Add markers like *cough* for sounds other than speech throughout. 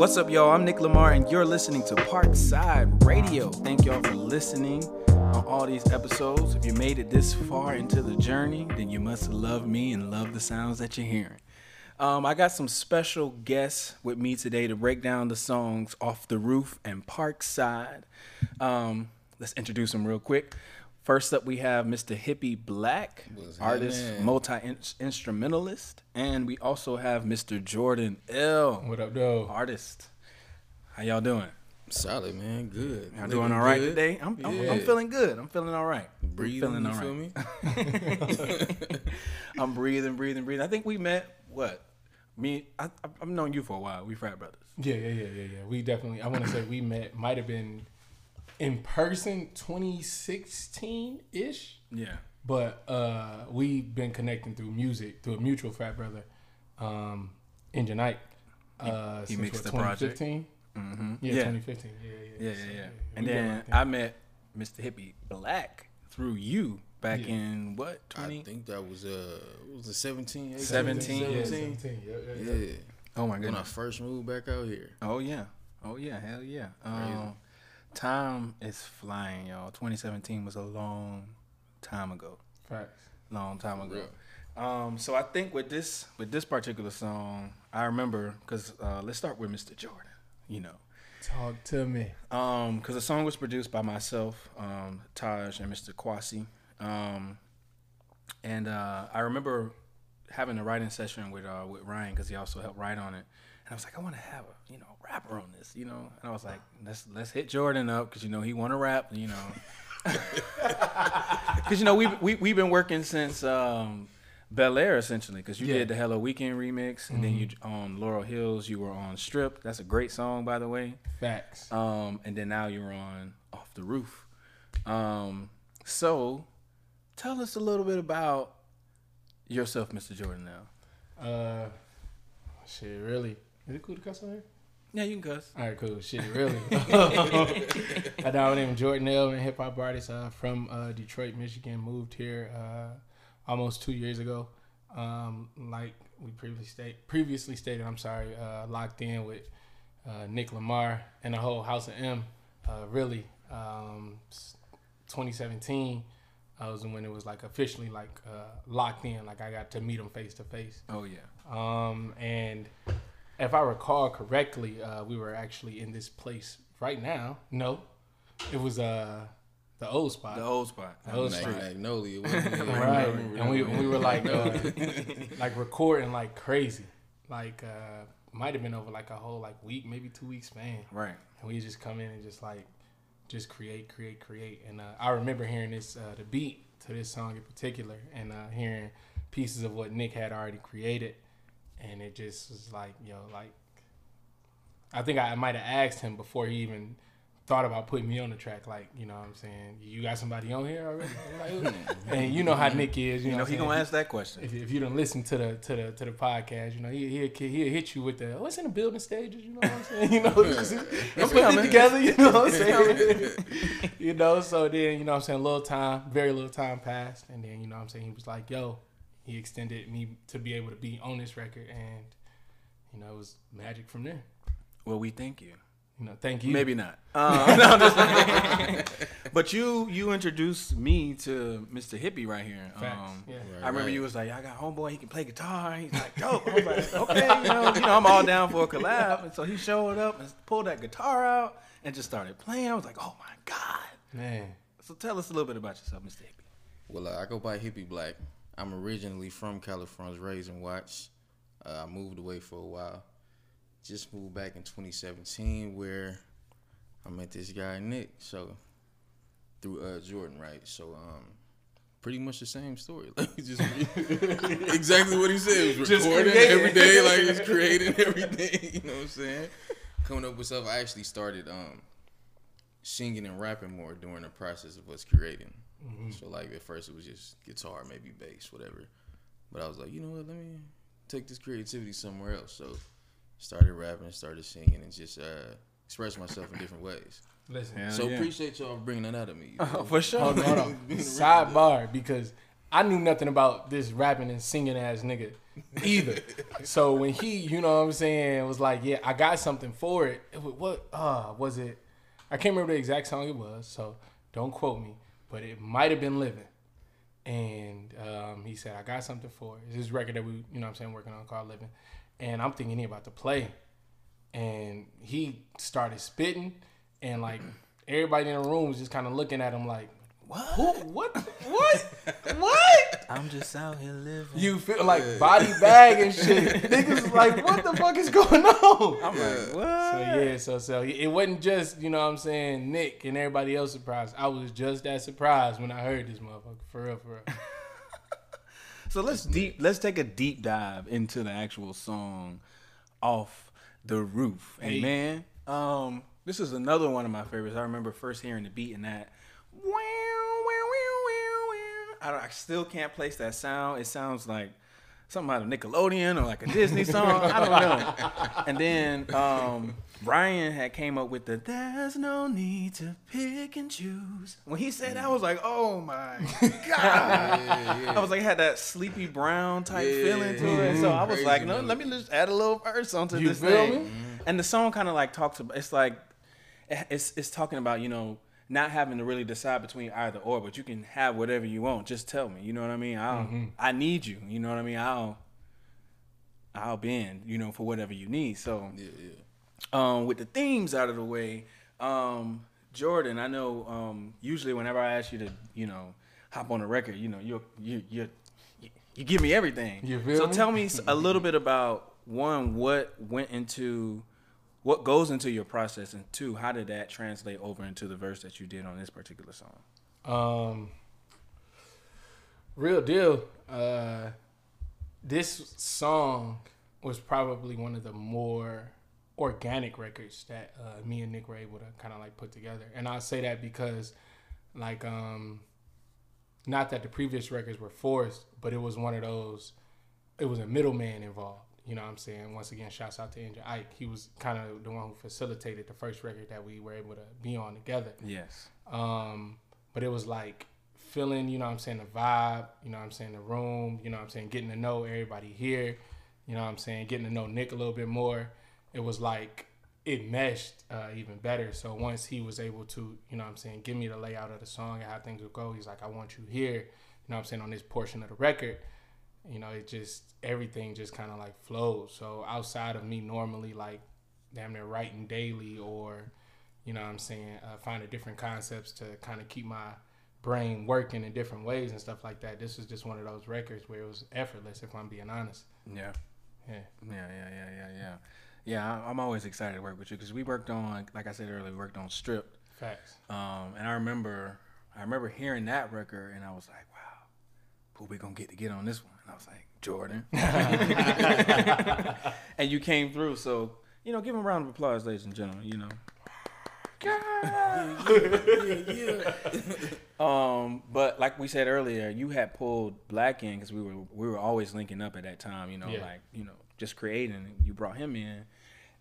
What's up, y'all? I'm Nick Lamar, and you're listening to Parkside Radio. Thank y'all for listening on all these episodes. If you made it this far into the journey, then you must love me and love the sounds that you're hearing. Um, I got some special guests with me today to break down the songs Off the Roof and Parkside. Um, let's introduce them real quick. First up, we have Mr. Hippie Black, What's artist, multi instrumentalist, and we also have Mr. Jordan L, What up, though? artist. How y'all doing? Solid, man. Good. Y'all Living doing all right good. today? I'm, I'm, I'm feeling good. I'm feeling all right. I'm Breathing, feeling you feel me? *laughs* *laughs* I'm breathing, breathing, breathing. I think we met what? Me, I, I- I've known you for a while. We frat brothers. Yeah, yeah, yeah, yeah, yeah. We definitely. I want to say we met. Might have been in person 2016 ish, Yeah. but uh, we've been connecting through music through a mutual frat brother, um, Engine Ike. Uh, he since mixed what, the project. Mm-hmm. Yeah, yeah. 2015. Yeah, yeah, Yeah, yeah, So, yeah. And been then. I met Mr. Hippie Black through you back Yeah. in what? I think that was uh, was it 17, 18? 17? Yeah, 17? 17. Yeah, yeah, Yeah. yeah. Oh my god. When I first moved back out here. Oh yeah. Oh yeah. Hell yeah. Um, time is flying, y'all. 2017 was a long time ago. Facts. long time ago. Um, so I think with this with this particular song, I remember because uh, let's start with Mr. Jordan. You know, Talk to me. um, because the song was produced by myself, um, Taj, and Mr. Kwasi. Um, and uh, I remember having a writing session with uh, with Ryan because he also helped write on it. And I was like, I want to have a you know rapper on this, you know. And I was like, let's let's hit Jordan up because you know he want to rap, you know. *laughs* Because you know we we we've been working since um, Bel Air essentially. Because you Yeah. did the Hello Weekend remix, and then you on Laurel Hills you were on Strip. That's a great song, by the way. Facts. Um, and then now you're on Off the Roof. Um, so tell us a little bit about yourself, Mr. Jordan. Now, Uh, shit, really. Is it cool to cuss on here? Yeah, you can cuss. All right, cool. Shit, really. *laughs* *laughs* I know my name is Jordan L. and hip hop artist uh, from uh, Detroit, Michigan. Moved here uh, almost two years ago. Um, like we previously state, previously stated, I'm sorry, uh, locked in with uh, Nick Lamar and the whole House of M. Uh, really, um, 2017 uh, was when it was like officially like uh, locked in. Like I got to meet him face to face. Oh yeah, Um, and if I recall correctly, uh, we were actually in this place right now. No, it was uh the old spot. the old spot. The old Mag- spot. Magnolia. wasn't *laughs* it? Right, and we we were like uh, *laughs* like recording like crazy, like uh might have been over like a whole like week, maybe two weeks span, Right. and we just come in and just like just create, create, create. And uh, I remember hearing this uh, the beat to this song in particular, and uh, hearing pieces of what Nick had already created, and it just was like yo, like I think I might have asked him before he even thought about putting me on the track. Like, you know what I'm saying? You got somebody on here already? *laughs* Like, and you know how Nick is. You, You know know, he gonna ask that question. If, if you don't listen to the to the to the podcast, you know he he'll, he'll hit you with the oh it's in the building stages. You know what I'm saying? *laughs* You know, I'm putting it together. You know what I'm saying? *laughs* you know, so then you know what I'm saying a little time, very little time passed, and then you know what I'm saying he was like, yo, he extended me to be able to be on this record, and you know it was magic from there. Well, we thank you. You know, thank you. Maybe not. Uh, *laughs* no, I'm just *laughs* but you you introduced me to Mr. Hippie right here. Facts. Um, yeah. Right, I remember right. you was like, I got homeboy, he can play guitar. He's like, dope. I was like, *laughs* okay, you know, you know, I'm all down for a collab. And so he showed up and pulled that guitar out and just started playing. I was like, oh my God. Man, So tell us a little bit about yourself, Mr. Hippie. Well, uh, I go by Hippie Black. I'm originally from California, raised in Watts. Uh, I moved away for a while. Just moved back in 2017, where I met this guy Nick. So through uh, Jordan, right? So um, pretty much the same story. *laughs* Like just *laughs* exactly what he said. Recording every day, like just creating every day. *laughs* You know what I'm saying? Coming up with stuff. I actually started um, singing and rapping more during the process of us creating. So like at first it was just guitar, maybe bass, whatever. But I was like, you know what? Let me take this creativity somewhere else. So started rapping, started singing, and just uh, express myself in different ways. listen. Hell so yeah. appreciate y'all bringing that out of me. Oh, *laughs* for sure. Hold on, hold on. *laughs* Sidebar, because I knew nothing about this rapping and singing ass nigga either. *laughs* so when he, you know what I'm saying, was like, yeah, I got something for it. it was, what uh was it? I can't remember the exact song it was, so don't quote me, but it might have been Living. And um, he said, I got something for it. This record that we, you know what I'm saying, working on called Living. And I'm thinking he about to play. And he started spitting and like *clears throat* everybody in the room was just kind of looking at him like, What? who, what, what, what? I'm just out here living. You feel like body bag and shit. Niggas was like, what the fuck is going on? I'm like, what? So yeah, so so it wasn't just you know what I'm saying Nick and everybody else surprised. I was just that surprised when I heard this motherfucker for real, for real. *laughs* So let's deep let's take a deep dive into the actual song off the roof. And Hey. man, um, this is another one of my favorites. I remember first hearing the beat in that. Wow. I, don't- I still can't place that sound. It sounds like something out of Nickelodeon or like a Disney song. I don't know. *laughs* And then um, Brian had came up with the "There's no need to pick and choose." When he said that, I was like, "Oh my *laughs* god!" I was like, had that sleepy brown type Yeah. feeling to it. So I was Crazy like, no, melody. let me just add a little verse onto You this feel thing. me? And the song kind of like talks about. It's like, it's it's talking about you know not having to really decide between either or, but you can have whatever you want. Just tell me. You know what I mean? I'll Mm-hmm. I need you. You know what I mean? I'll I'll bend. You know for whatever you need. So Yeah, yeah. um, with the themes out of the way, um, Jordan, I know um, usually whenever I ask you to, you know, hop on a record, you know, you you you you give me everything. You feel so me? tell me *laughs* a little bit about one, what went into, what goes into your process, and two, how did that translate over into the verse that you did on this particular song? Um, real deal. Uh, this song was probably one of the more organic records that uh, me and Nick were able to kind of like put together, and I say that because, like, um, not that the previous records were forced, but it was one of those. It was a middleman involved. You know what I'm saying? Once again, shouts out to Andrew Ike. He was kind of the one who facilitated the first record that we were able to be on together. Yes. Um, but it was like feeling, you know what I'm saying, the vibe, you know what I'm saying, the room, you know what I'm saying, getting to know everybody here, you know what I'm saying, getting to know Nick a little bit more. It was like it meshed uh, even better. So once he was able to, you know what I'm saying, give me the layout of the song and how things would go, he's like, I want you here, you know what I'm saying, on this portion of the record. You know, it just everything just kind of like flows. So outside of me normally like damn near writing daily or you know what I'm saying, uh, finding different concepts to kind of keep my brain working in different ways and stuff like that. This was just one of those records where it was effortless, if I'm being honest. Yeah. Yeah. Yeah, yeah, yeah, yeah, yeah. Yeah, I'm always excited to work with you because we worked on, like I said earlier, we worked on Stripped. Facts. Um, and I remember, I remember hearing that record, and I was like, "Wow, who we gonna get to get on this one?" And I was like, "Jordan." *laughs* and you came through, so you know, give him a round of applause, ladies and gentlemen. You know. um, but like we said earlier, you had pulled Black in because we were we were always linking up at that time. You know, Yeah. like you know, just creating. You brought him in,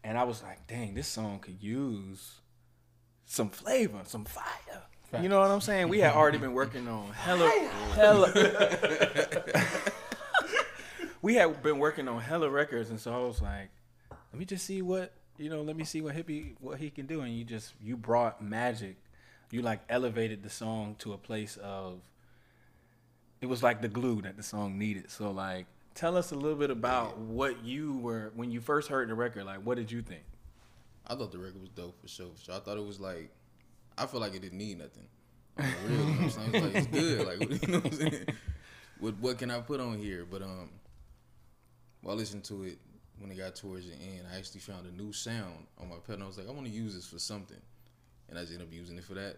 and I was like, "Dang, this song could use some flavor, some fire." You know what I'm saying? We had already been working on hella, hella. *laughs* *laughs* we had been working on hella records, and so I was like, "Let me just see what you know. Let me see what hippie what he can do." And you just you brought magic. You like elevated the song to a place of. It was like the glue that the song needed. So like, tell us a little bit about what you were when you first heard the record. Like, what did you think? I thought the record was dope for sure. So. I thought it was like, I feel like it didn't need nothing. Like, real, you know what I'm saying? It's like it's good. Like, *laughs* you know what I'm saying? What what can I put on here? But um, while listening to it, when it got towards the end, I actually found a new sound on my pedal. I was like, I want to use this for something, and I just ended up using it for that,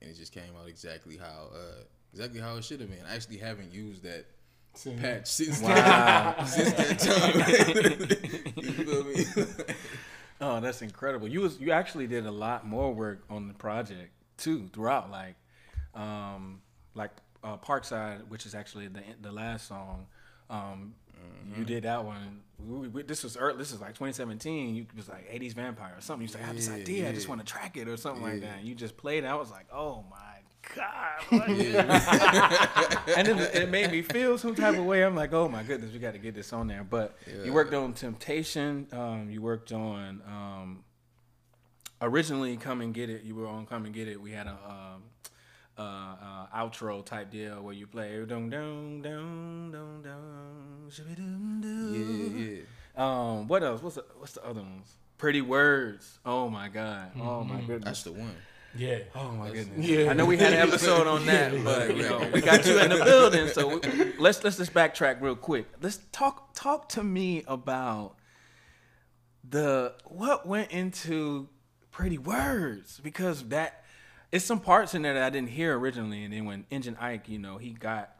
and it just came out exactly how uh exactly how it should have been. I actually haven't used that patch since Wow. that, *laughs* since that time. *laughs* you feel me? Oh, that's incredible. You was you actually did a lot more work on the project too throughout, like, um, like uh, Parkside, which is actually the the last song. Um, You did that one. We, we, this was early, this is like 2017. You was like 80s Vampire or something. You was like, I have this Yeah, idea. I just want to track it or something like that. And you just played. it. I was like, oh my god, *laughs* and it, it made me feel some type of way. I'm like, oh my goodness, we got to get this on there. But Yeah. you worked on Temptation. Um, you worked on um, originally Come and Get It. You were on Come and Get It. We had a um, uh, uh, outro type deal where you play dum dum dum dum dum shibby-dum, dum. Yeah, yeah. Um, what else? What's the, what's the other ones? Pretty words. Oh my god. Oh my goodness. That's the one. Yeah. Oh my goodness! Yeah. I know we had an episode on that, but you know, we got you in the *laughs* building, so we, let's let's just backtrack real quick. Let's talk talk to me about the what went into Pretty Words because that it's some parts in there that I didn't hear originally, and then when Engine Ike, you know, he got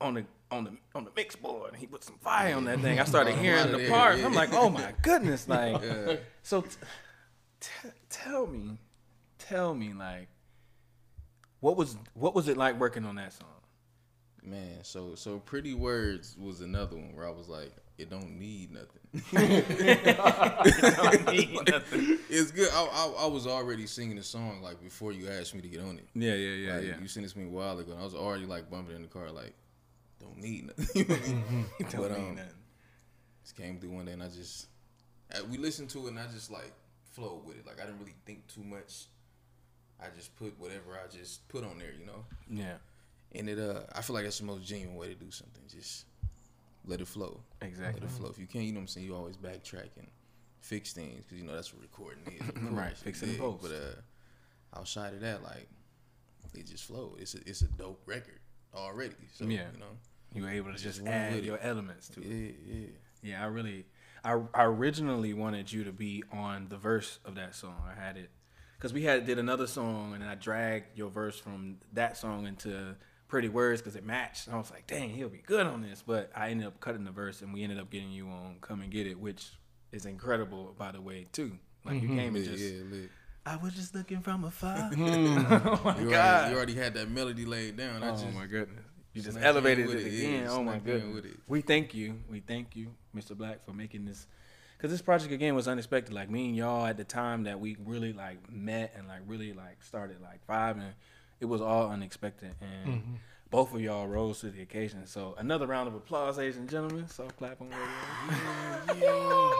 on the on the on the mix board and he put some fire on that thing. I started hearing the Yeah, parts. yeah. I'm like, oh my goodness! Like, Yeah. so t- t- tell me, tell me, like, what was what was it like working on that song? Man, so so pretty words was another one where I was like, it don't need nothing. *laughs* *laughs* it's good. I, I I was already singing the song like before you asked me to get on it. Yeah, yeah, yeah, Like, yeah. You sent this to me a while ago. And I was already like bumping in the car like, don't need nothing. You know what I mean? Don't but mean um, nothing. just came through one day and I just uh, we listened to it and I just like flowed with it. Like I didn't really think too much. I just put whatever I just put on there, you know. Yeah, And it uh I feel like that's the most genuine way to do something. Just let it flow. exactly. Let it flow. If you can't, you know what I'm saying, you always backtrack and fix things because you know that's what recording is. of *coughs* Right, course, fix it in. But uh outside of that, like it just flowed. It's a it's a dope record already. So Yeah. you know. You were able to just Just add your elements to it. Yeah, yeah. Yeah, I really, I, I originally wanted you to be on the verse of that song. I had it because we had did another song and I dragged your verse from that song into Pretty Words because it matched. And I was like, dang, he'll be good on this. But I ended up cutting the verse and we ended up getting you on Come and Get It, which is incredible, by the way, too. Like you came and Lit, just, yeah, lit. I was just looking from afar. *laughs* *laughs* Mm. oh my You god! already, you already had that melody laid down. I oh just my goodness! You just snuck in elevated with it it, again. yeah, oh my goodness! with it. We thank you. We thank you, Mr. Black, for making this. Cause this project again was unexpected. Like me and y'all at the time that we really like met and like really like started like vibing, it was all unexpected and Mm-hmm. both of y'all rose to the occasion. So another round of applause, ladies and gentlemen. So clap on radio.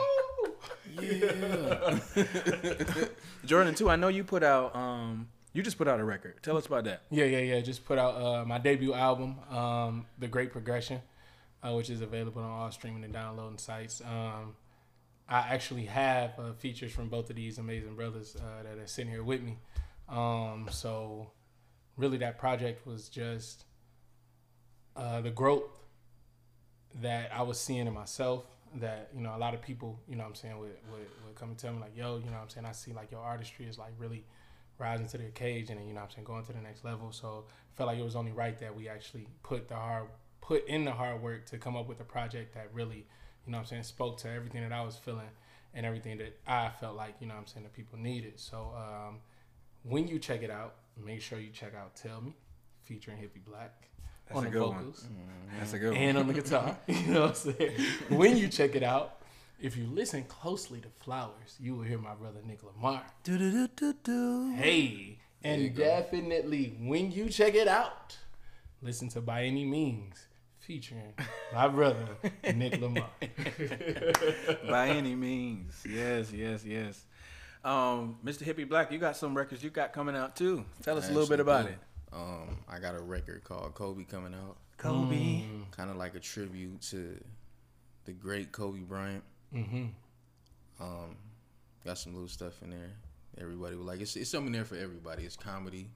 yeah. *laughs* Jordan too. I know you put out. Um, you just put out a record. Tell us about that. Yeah, yeah, yeah. Just put out uh, my debut album, um, The Great Progression, uh, which is available on all streaming and downloading sites. Um, I actually have uh, features from both of these amazing brothers uh, that are sitting here with me. Um, so, really, that project was just uh, the growth that I was seeing in myself. That you know, a lot of people, you know, what I'm saying, would, would would come and tell me like, "Yo, you know, what I'm saying, I see like your artistry is like really." rising to the occasion and you know I'm saying going to the next level. So I felt like it was only right that we actually put the hard put in the hard work to come up with a project that really, you know what I'm saying, spoke to everything that I was feeling and everything that I felt like, you know what I'm saying, that people needed. So um, when you check it out, make sure you check out Tell Me, featuring Hippie Black That's on the vocals That's a good and one. on the *laughs* guitar. *laughs* you know what I'm saying? When you check it out, if you listen closely to Flowers, you will hear my brother Nick Lamar. Do-do-do-do-do. Hey, There you and go. definitely when you check it out, listen to By Any Means featuring my brother Nick Lamar. *laughs* By any means. Yes, yes, yes. Um, Mr. Hippie Black, you got some records you got coming out too. Tell us a little bit about do. it. Um, I got a record called Kobe coming out. Kobe. Kind of like a tribute to the great Kobe Bryant. Mm-hmm. Um, got some little stuff in there. Everybody would like it's it's something there for everybody. It's comedy.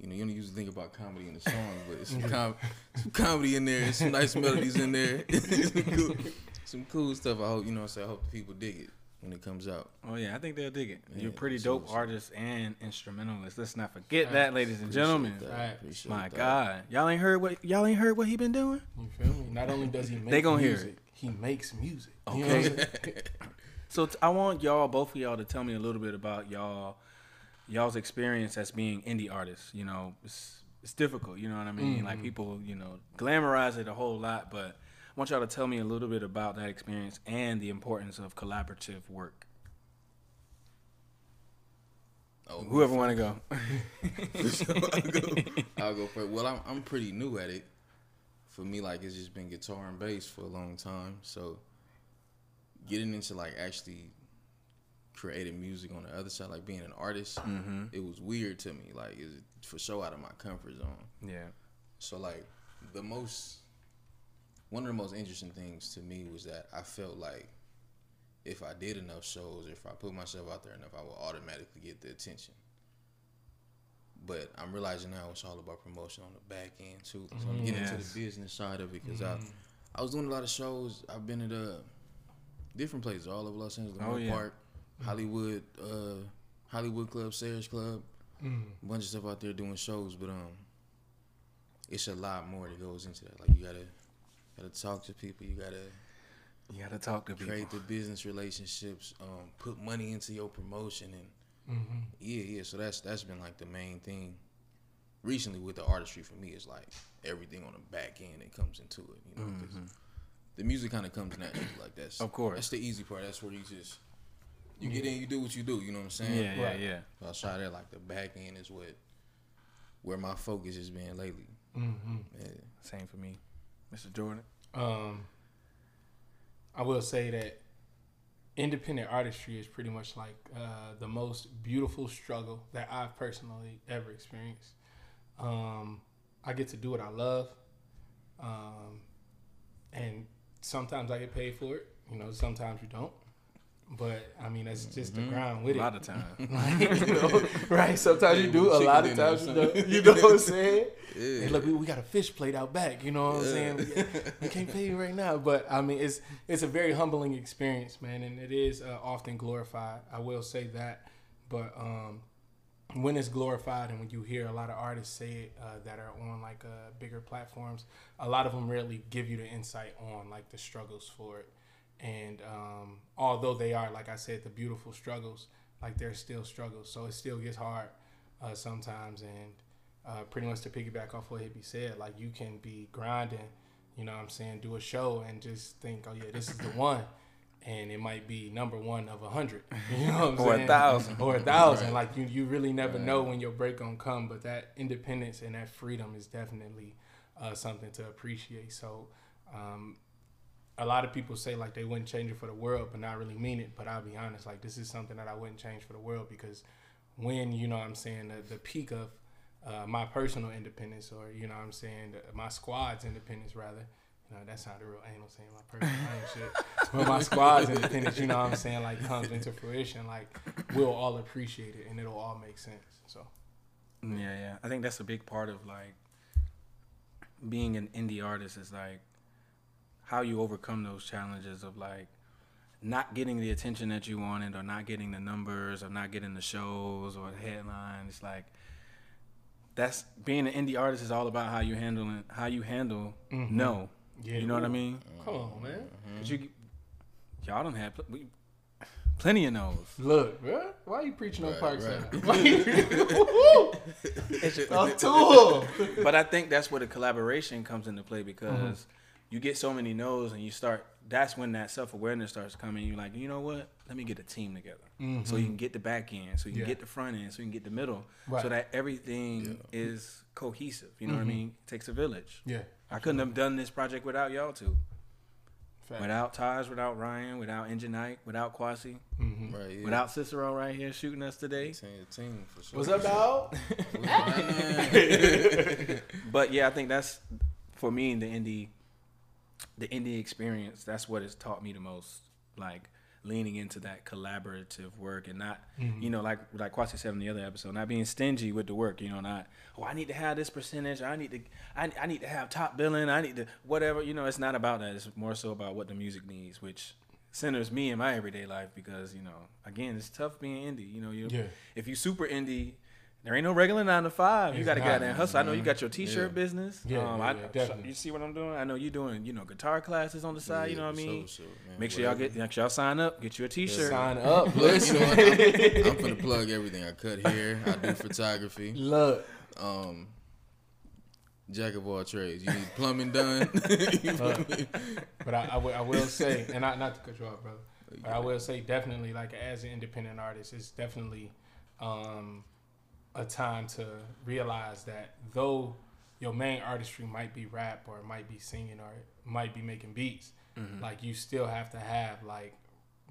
You know, you don't usually think about comedy in the *laughs* song, but it's some, com- some comedy in there. It's some nice melodies in there. *laughs* some, cool, some cool stuff. I hope you know. what I'm I hope the people dig it when it comes out. Oh yeah, I think they'll dig it. You're pretty dope so- artist and instrumentalist. Let's not forget Right. that, ladies and gentlemen. That. Right. My that. God, y'all ain't heard what y'all ain't heard what he been doing. You feel me? Not only does he make They gonna hear music, he makes music. You know I'm *laughs* Okay. So t- I want y'all, both of y'all, to tell me a little bit about y'all, y'all's experience as being indie artists. You know, it's it's difficult. You know what I mean? Like mm-hmm. people, you know, glamorize it a whole lot, but I want y'all to tell me a little bit about that experience and the importance of collaborative work. Oh, Whoever want to go. So I'll, go, I'll go first. Well, I'm I'm pretty new at it. For me, like it's just been guitar and bass for a long time. So getting into like actually creating music on the other side, like being an artist, mm-hmm. it was weird to me. Like it's for sure out of my comfort zone. Yeah. So like the most one of the most interesting things to me was that I felt like if I did enough shows, if I put myself out there enough, I would automatically get the attention. But I'm realizing now it's all about promotion on the back end too. So I'm getting into Yes. the business side of it because I I was doing a lot of shows. I've been at uh different places all over Los Angeles, Oh, yeah. Park, Hollywood, uh, Hollywood Club, Sayers Club, Mm. a bunch of stuff out there doing shows, but um, it's a lot more that goes into that. Like you gotta gotta talk to people, you gotta You gotta talk to people. create the business relationships, um, put money into your promotion, and Mm-hmm. yeah, yeah. So that's that's been like the main thing recently with the artistry for me is like everything on the back end that comes into it. You know, 'cause the music kind of comes naturally. Like that's Mm-hmm. Of course. that's the easy part. That's where you just you get in, you do what you do. You know what I'm saying? Yeah, yeah, Right. yeah. So I try that like the back end is what where my focus has been lately. Mm-hmm. Yeah. Same for me, Mr. Jordan. Um, I will say that independent artistry is pretty much like uh, the most beautiful struggle that I've personally ever experienced. Um, I get to do what I love, um, and sometimes I get paid for it. You know, sometimes you don't. But I mean, that's just the grind with it. A it. lot of time. *laughs* Like, you know, *laughs* right? Sometimes you do. A lot of times you don't. You know what I'm saying? Yeah. Hey, look, we, we got a fish plate out back. You know what I'm saying? We, we can't pay you right now, but I mean, it's it's a very humbling experience, man, and it is uh, often glorified. I will say that, but um, when it's glorified and when you hear a lot of artists say it uh, that are on like uh, bigger platforms, a lot of them really give you the insight on like the struggles for it. And um, although they are, like I said, the beautiful struggles, like they're still struggles. So it still gets hard uh, sometimes. And uh, pretty much to piggyback off what Hippie said, like you can be grinding, you know what I'm saying, do a show and just think, oh yeah, this is the *laughs* one. And it might be number one of a hundred, *laughs* you know what I'm *laughs* Or a thousand. or a thousand. Right. Like you, you really never know when your break gonna come. But that independence and that freedom is definitely uh, something to appreciate. So, um, a lot of people say like they wouldn't change it for the world, but not really mean it. But I'll be honest, like this is something that I wouldn't change for the world because when you know what I'm saying the, the peak of uh, my personal independence, or you know what I'm saying the, my squad's independence rather. You know, that sounded real anal saying my personal *laughs* shit. But my squad's independence, you know what I'm saying, like comes into fruition, like we'll all appreciate it and it'll all make sense. So Yeah, yeah. I think that's a big part of like being an indie artist is like how you overcome those challenges of like not getting the attention that you wanted or not getting the numbers or not getting the shows or the headlines. It's like that's being an indie artist is all about how you handle it, how you handle no. Yeah. You know what I mean? come on, man. 'Cause you y'all don't have pl- we, plenty of no's. Look, bro, why are you preaching on Right, Parkside? right. *laughs* Why you- *laughs* a tool. *laughs* but I think that's where the collaboration comes into play because Mm-hmm. You get so many no's and you start. That's when that self awareness starts coming. You're like, you know what? Let me get a team together, so you can get the back end, so you can Mm-hmm. Get the front end, so you can get the middle, Right. so that everything is cohesive. You know what I mean? It takes a village. Yeah. I couldn't have done this project without y'all two. Fact. Without Taj, without Ryan, without Engine Ike, without Kwasi, Mhm. Right. Yeah. without Cicero right here shooting us today. team, team for sure. What's up, dog? *laughs* *laughs* but yeah, I think that's for me in the indie, the indie experience. That's what has taught me the most. Like leaning into that collaborative work and not, mm-hmm. you know, like like Kwasi said in the other episode, not being stingy with the work. You know, not oh I need to have this percentage. I need to I, I need to have top billing. I need to whatever. You know, it's not about that. It's more so about what the music needs, which centers me in my everyday life because you know again it's tough being indie. You know, you Yeah. if you super indie. There ain't no regular nine to five. You It's got to not. goddamn hustle. I know you got your t-shirt Yeah. business. Yeah, um, yeah, I, yeah, definitely. You see what I'm doing? I know you're doing, you know, guitar classes on the side. you know what I for mean? sure, man. Make sure y'all get, make sure y'all sign up, get you a t-shirt. Sign *laughs* up. Look, you Listen. know? *laughs* I'm, I'm gonna plug everything. I cut here. I do photography. Look. Um, jack of all trades. You need plumbing done. *laughs* You? But I, I, will, say, and not not to cut you off, brother, but I will say definitely like as an independent artist, it's definitely um, a time to realize that though your main artistry might be rap or it might be singing or it might be making beats, Mm-hmm. like you still have to have like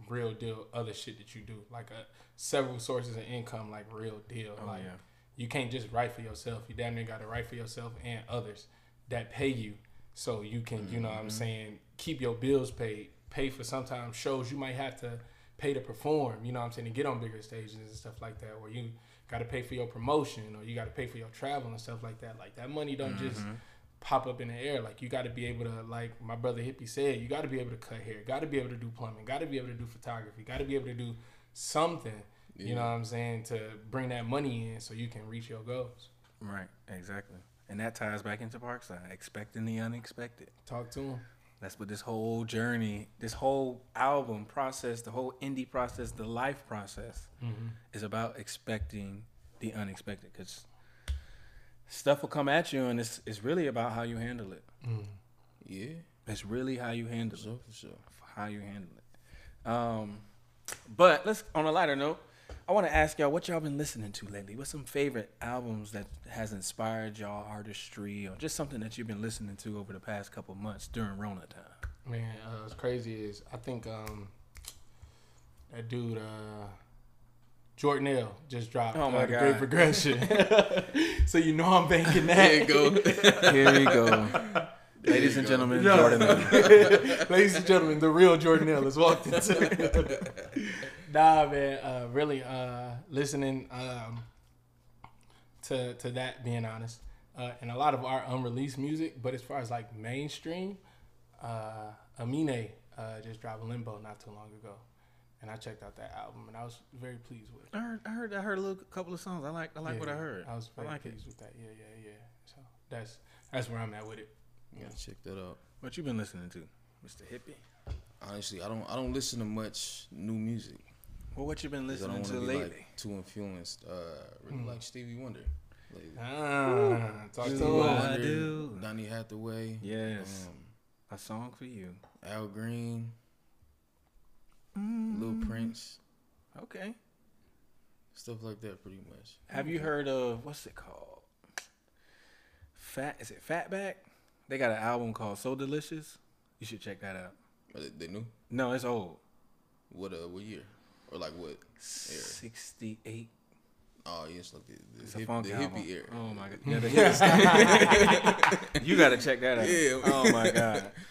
real deal other shit that you do, like a several sources of income, like real deal. Oh, like yeah. you can't just write for yourself. You damn near got to write for yourself and others that pay you, so you can, you know, what I'm saying, keep your bills paid, pay for sometimes shows you might have to pay to perform. You know, what I'm saying, to get on bigger stages and stuff like that, where you got to pay for your promotion or you got to pay for your travel and stuff like that. Like that money don't just mm-hmm. pop up in the air. Like you got to be able to, like my brother Hippie said, you got to be able to cut hair, got to be able to do plumbing, got to be able to do photography, got to be able to do something. You know what I'm saying to bring that money in so you can reach your goals. Right, exactly. And that ties back into Parkside, expecting the unexpected. Talk to him. That's what this whole journey, this whole album process, the whole indie process, the life process is about expecting the unexpected. Because stuff will come at you, and it's, it's really about how you handle it. Yeah, It's really how you handle for sure, it. for sure. How you handle it. Um, but let's, on a lighter note, I want to ask y'all what y'all been listening to lately. What's some favorite albums that has inspired y'all artistry, or just something that you've been listening to over the past couple months during Rona time? Man, uh, what's crazy is I think um, that dude uh, Jordan L just dropped Oh my uh, the Great Progression. *laughs* so you know I'm banking *laughs* that. There you go. Here we go. *laughs* Ladies and gentlemen, No. Jordan. *laughs* Ladies and gentlemen, the real Jordan L has walked into. It. Nah, man, uh, really uh, listening um, to to that. Being honest, uh, and a lot of our unreleased music. But as far as like mainstream, uh, Amine uh, just dropped Limbo not too long ago, and I checked out that album and I was very pleased with. it. I heard, I heard, I heard a little couple of songs. I like, I like what I heard. I was I very like it. pleased with that. Yeah, yeah, yeah. So that's that's where I'm at with it. Yeah, check that out. What you been listening to, Mr. Hippie? Honestly, I don't I don't listen to much new music. Well, what you been 'cause I listening don't to be lately? like too influenced. Uh, really like Stevie Wonder. Lately. Ah, talk to Ooh, Stevie I him. Wonder, do. Donny Hathaway. yes, Um, a song for you. Al Green, Mm. Lil Prince, Okay. stuff like that, pretty much. Have you heard of what's it called? Fat is it Fatback? They got an album called So Delicious. You should check that out. Are they, they knew No, it's old. what uh what year or like what? Sixty eight. Oh, yeah, it's like the, the, It's a hip, funk the album. hippie era. Oh my god. Yeah, the hippies. *laughs* you gotta check that out. Yeah. Oh my god. *laughs*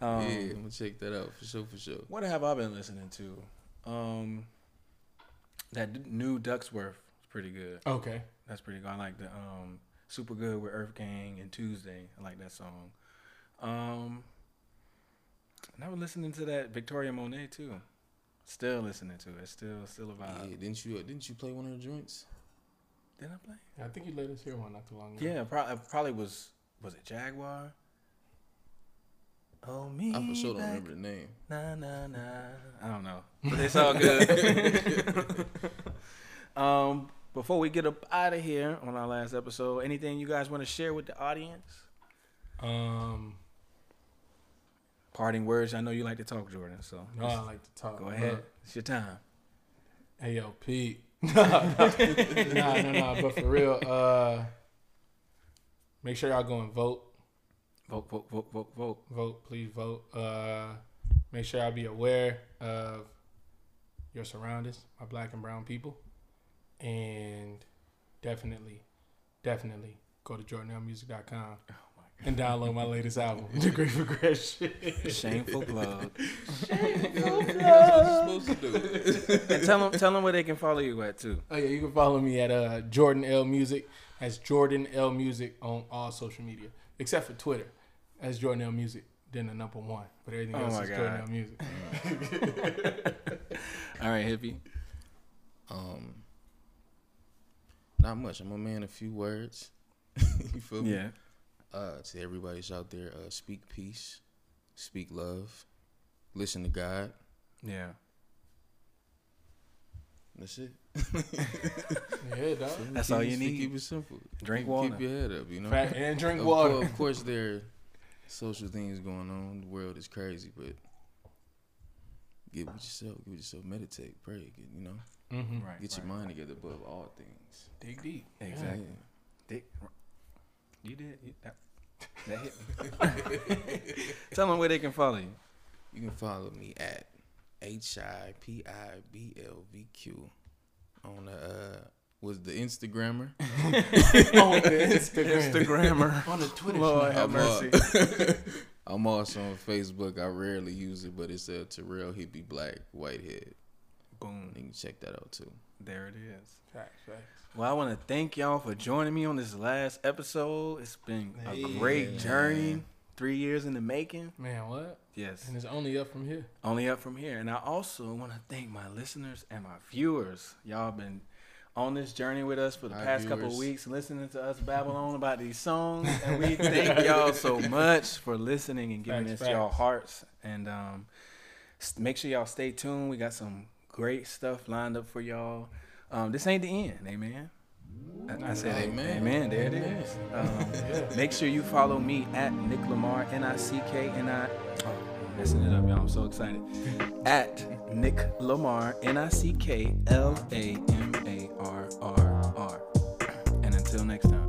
Um, yeah, I'm gonna check that out for sure, for sure. What have I been listening to? Um, that new Duckwrth is pretty good. Okay. That's pretty good. I like the um, Super Good with Earth Gang and Tuesday. I like that song. Um, and I was listening to that Victoria Monet too. Still listening to it. Still, still a vibe. Yeah, didn't you uh, didn't you play one of the joints? Did I play? I think you let us hear one not too long ago. Yeah, probably. Probably was. Was it Jaguar? Oh me. I for sure don't remember the name. Nah, nah, nah. I don't know, but it's all good. *laughs* *laughs* um, before we get up out of here on our last episode, anything you guys want to share with the audience? Um. Parting words. I know you like to talk, Jordan. So No, I like to talk. go ahead. Look, It's your time. Hey yo, Pete. *laughs* *laughs* nah, nah, nah. But for real, uh, make sure y'all go and vote. Vote, vote, vote, vote, vote. Vote, please vote. Uh, make sure y'all be aware of your surroundings, my black and brown people, and definitely, definitely go to jordanlmusic.com and download my latest album, The Great Progression. Shameful *laughs* plug. That's what you're supposed to do. and tell them, tell them where they can follow you at too. Oh yeah, you can follow me at uh, Jordan L Music. That's Jordan L Music on all social media, except for Twitter. That's Jordan L Music. Then the number one, but everything Oh else my is God. Jordan L Music. *laughs* All right, hippie. Um, not much. I'm a man of few words. *laughs* you feel me? Yeah. Uh, to everybody's out there, uh, speak peace, speak love, listen to God. Yeah. That's it. *laughs* yeah, dog. That's Keep all it- you need. Keep it simple. Drink keep, water. Keep your head up. You know. Fat and drink of, water. course, of course, there are social things going on. The world is crazy, but get with yourself. Get with yourself. Meditate. Pray. Get, you know. Mm-hmm. Right. Get your right. mind together above all things. Dig deep. Exactly. Yeah. Dick, you did. You, that, that hit me. *laughs* Tell them where they can follow you. You can follow me at H I P I B L V Q on the uh was the Instagrammer. *laughs* On the Instagram. Instagrammer. *laughs* On the Twitter. Lord have I'm, mercy. I'm also on Facebook. I rarely use it, but it's a Terrell Hippie Black Whitehead. Boom. You can check that out too. There it is. Facts, facts. Well, I want to thank y'all for joining me on this last episode. It's been a Yeah. great journey. Three years in the making. Man, what? Yes. And it's only up from here. Only up from here. And I also want to thank my listeners and my viewers. Y'all been on this journey with us for the Hi, past couple of weeks, listening to us babble on about these songs. And we *laughs* thank y'all so much for listening and giving Facts, us y'all hearts. And um, make sure y'all stay tuned. We got some great stuff lined up for y'all. Um, this ain't the end, amen. I, I said amen. Amen. amen. There it is. Um, make sure you follow me at Nick Lamar, N I C K N I. Oh, I'm messing it up, y'all. I'm so excited. At Nick Lamar, N I C K L A M A R R R. And until next time.